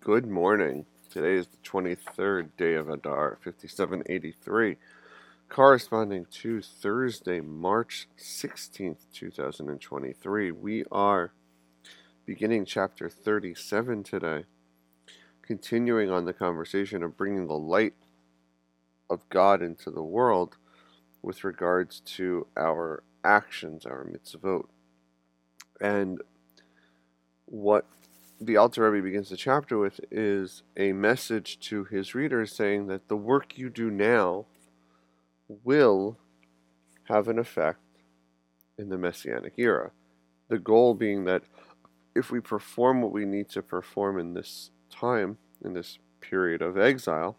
Good morning. Today is the 23rd day of Adar, 5783, corresponding to Thursday, March 16th, 2023. We are beginning chapter 37 today, continuing on the conversation of bringing the light of God into the world with regards to our actions, our mitzvot. And what the Alter Rebbe begins the chapter with is a message to his readers saying that the work you do now will have an effect in the Messianic era. The goal being that if we perform what we need to perform in this time, in this period of exile,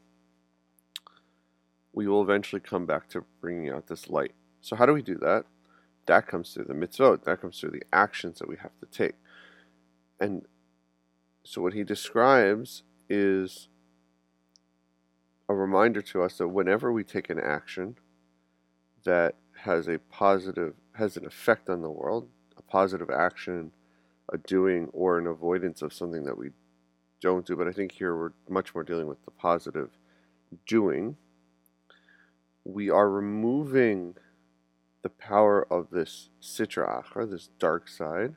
we will eventually come back to bringing out this light. So, how do we do that? That comes through the mitzvot, that comes through the actions that we have to take. And so, what he describes is a reminder to us that whenever we take an action that has a positive, has an effect on the world, a positive action, a doing, or an avoidance of something that we don't do, but I think here we're much more dealing with the positive doing, we are removing the power of this sitra achra, this dark side,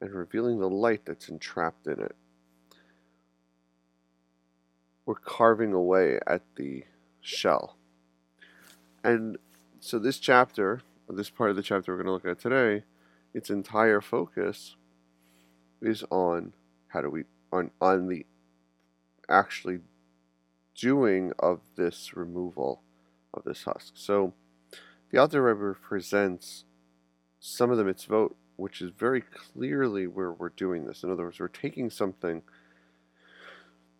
and revealing the light that's entrapped in it. We're carving away at the shell. And so this chapter, this part of the chapter we're going to look at today, its entire focus is on how do we on on the actually doing of this removal of this husk. So the Alter Rebbe presents some of the mitzvot which is very clearly where we're doing this. In other words, we're taking something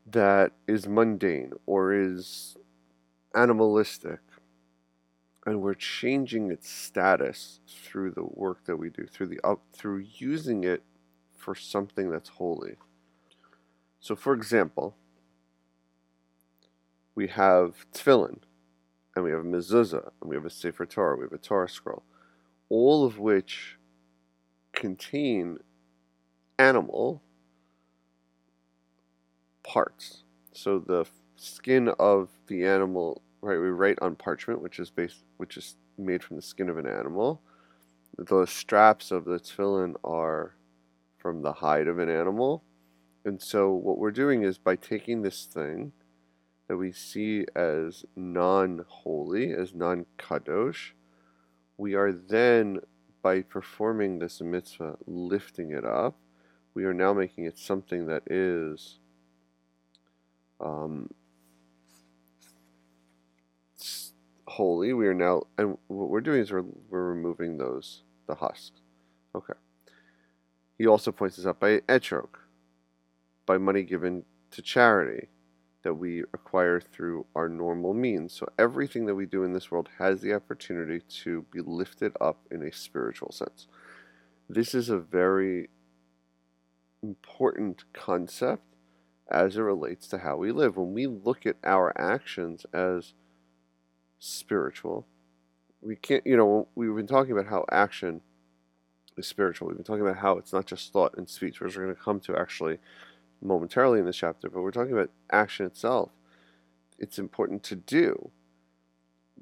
that is mundane or is animalistic and we're changing its status through the work that we do through the up through using it for something that's holy so for example we have tefillin and we have a mezuzah and we have a sefer torah we have a torah scroll all of which contain animal parts. So the skin of the animal, right? We write on parchment, which is based, which is made from the skin of an animal. The straps of the tefillin are from the hide of an animal. And so what we're doing is by taking this thing that we see as non-holy, as non-kadosh, we are then by performing this mitzvah, lifting it up, we are now making it something that is um, holy. We are now, and what we're doing is we're, we're removing those, the husks. Okay. He also points this out by etrog, by money given to charity that we acquire through our normal means. So everything that we do in this world has the opportunity to be lifted up in a spiritual sense. This is a very important concept as it relates to how we live. When we look at our actions as spiritual, we can't, you know, we've been talking about how action is spiritual. We've been talking about how it's not just thought and speech, which we're going to come to actually momentarily in this chapter, but we're talking about action itself. It's important to do.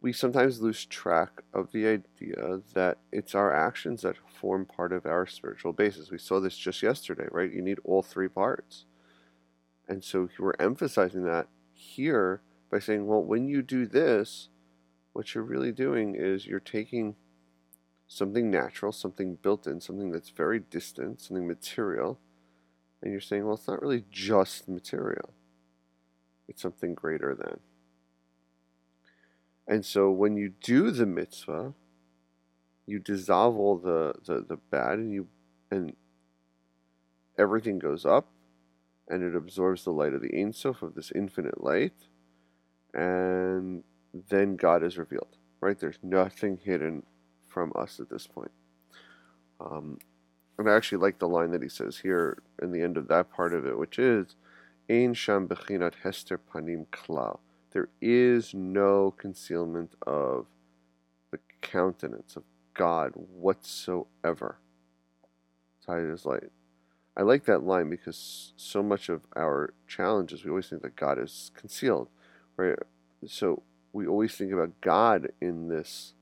We sometimes lose track of the idea that it's our actions that form part of our spiritual basis. We saw this just yesterday, right? You need all three parts. And so we're emphasizing that here by saying, well, when you do this, what you're really doing is you're taking something natural, something built in, something that's very distant, something material, and you're saying, well, it's not really just material, it's something greater than. And so when you do the mitzvah, you dissolve all the, the, the bad and you and everything goes up and it absorbs the light of the Ein Sof of this infinite light, and then God is revealed. Right? There's nothing hidden from us at this point. Um, and I actually like the line that he says here in the end of that part of it, which is Ein Sham Bechinat Hester Panim Klal. There is no concealment of the countenance of God whatsoever. Tight as light. I like that line because so much of our challenges, we always think that God is concealed, right? So we always think about God in this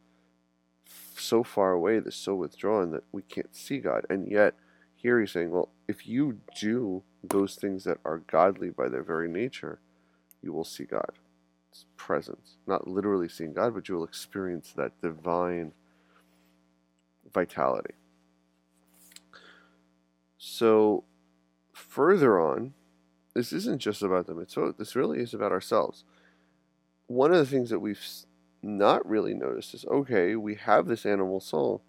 so far away, this so withdrawn that we can't see God. And yet, here he's saying, well, if you do those things that are godly by their very nature, you will see God. It's presence. Not literally seeing God, but you will experience that divine vitality. So, further on, this isn't just about the mitzvot, this really is about ourselves. One of the things that we've not really noticed is okay, we have this animal soul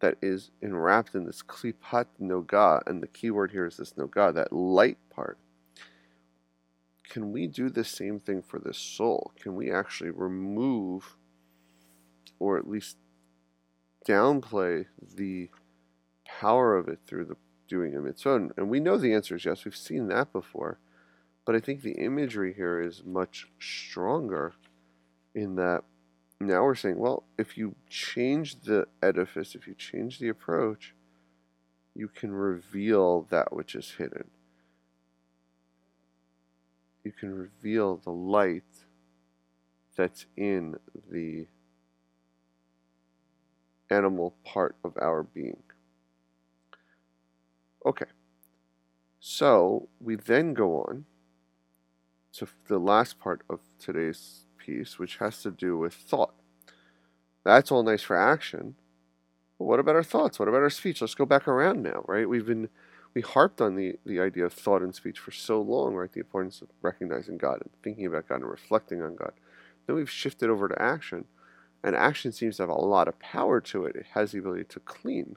that is enwrapped in this klipat noga, and the key word here is this noga, that light part. Can we do the same thing for this soul? Can we actually remove, or at least downplay, the power of it through the doing a mitzvah? And we know the answer is yes. We've seen that before. But I think the imagery here is much stronger in that now we're saying, well, if you change the edifice, if you change the approach, you can reveal that which is hidden. You can reveal the light that's in the animal part of our being. Okay. So we then go on to the last part of today's piece, which has to do with thought. That's all nice for action. But what about our thoughts? What about our speech? Let's go back around now, right? We've been we harped on the, the idea of thought and speech for so long, right? The importance of recognizing God and thinking about God and reflecting on God. Then we've shifted over to action. And action seems to have a lot of power to it. It has the ability to clean,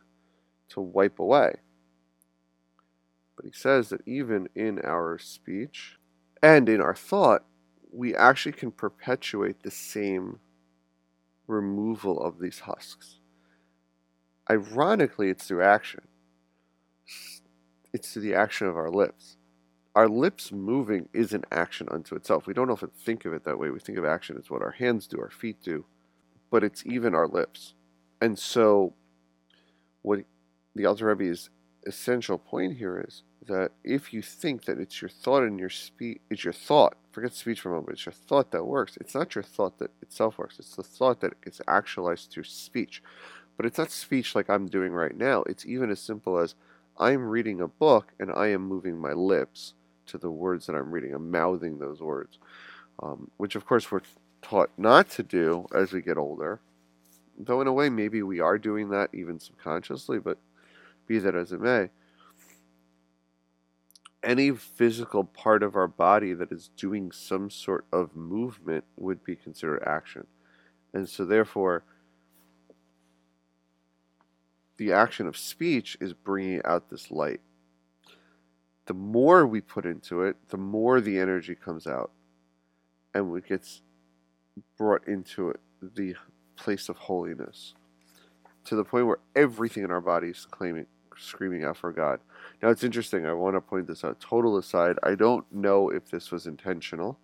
to wipe away. But he says that even in our speech and in our thought, we actually can perpetuate the same removal of these husks. Ironically, it's through action. It's through the action of our lips. Our lips moving is an action unto itself. We don't often think of it that way. We think of action as what our hands do, our feet do, but it's even our lips. And so, what the Alter Rebbe's essential point here is that if you think that it's your thought and your speech, it's your thought, forget speech for a moment, it's your thought that works. It's not your thought that itself works, it's the thought that gets actualized through speech. But it's not speech like I'm doing right now. It's even as simple as I'm reading a book and I am moving my lips to the words that I'm reading. I'm mouthing those words, um, which of course we're taught not to do as we get older. Though, in a way, maybe we are doing that even subconsciously, but be that as it may any physical part of our body that is doing some sort of movement would be considered action. And so, therefore, the action of speech is bringing out this light. The more we put into it, the more the energy comes out and it gets brought into it, the place of holiness to the point where everything in our body is claiming screaming out for God. Now it's interesting. I want to point this out. Total aside, I don't know if this was intentional.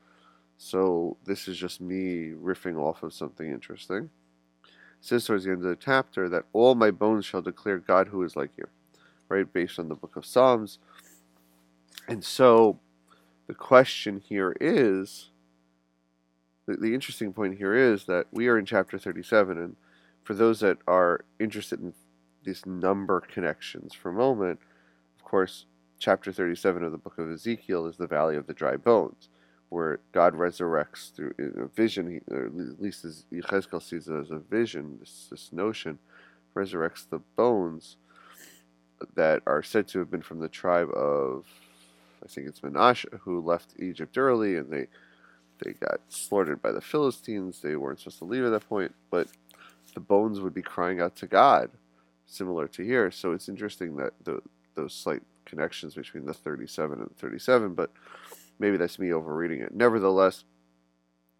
So this is just me riffing off of something interesting. It says towards the end of the chapter that all my bones shall declare God who is like you, right? Based on the book of Psalms. And so the question here is the, the interesting point here is that we are in chapter 37, and for those that are interested in these number connections for a moment, of course, chapter 37 of the book of Ezekiel is the valley of the dry bones, where God resurrects through a vision, or at least as Yechezkel sees it as a vision, this, this notion, resurrects the bones that are said to have been from the tribe of, I think it's Menashe, who left Egypt early and they they got slaughtered by the Philistines. They weren't supposed to leave at that point, but the bones would be crying out to God similar to here. So it's interesting that the, those slight connections between the 37 and the 37, but maybe that's me overreading it. Nevertheless,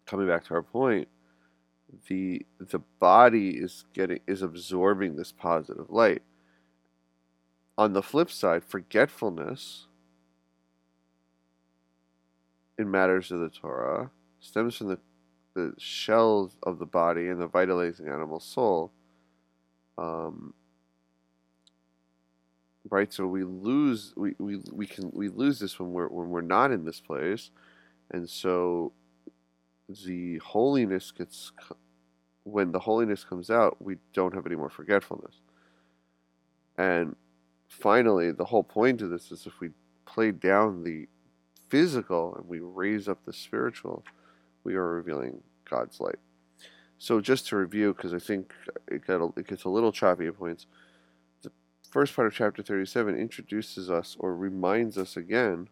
coming back to our point, the the body is getting is absorbing this positive light. On the flip side, forgetfulness in matters of the Torah stems from the, the shells of the body and the vitalizing animal soul um, right? So we lose we, we, we can we lose this when we're when we're not in this place, and so the holiness gets when the holiness comes out, we don't have any more forgetfulness. And finally, the whole point of this is if we play down the physical and we raise up the spiritual, we are revealing God's light. So just to review, because I think it, got a, it gets a little choppy at points, first part of chapter 37 introduces us or reminds us again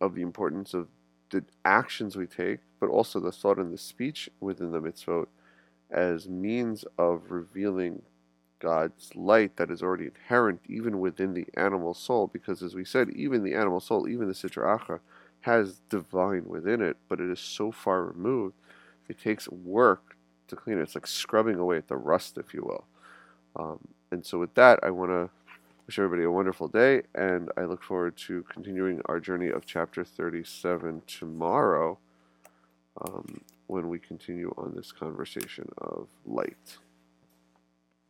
of the importance of the actions we take, but also the thought and the speech within the mitzvot as means of revealing God's light that is already inherent even within the animal soul, because as we said, even the animal soul, even the Sitra Achra, has divine within it, but it is so far removed it takes work to clean it. It's like scrubbing away at the rust, if you will. Um, and so, with that, I want to wish everybody a wonderful day, and I look forward to continuing our journey of chapter 37 tomorrow um, when we continue on this conversation of light.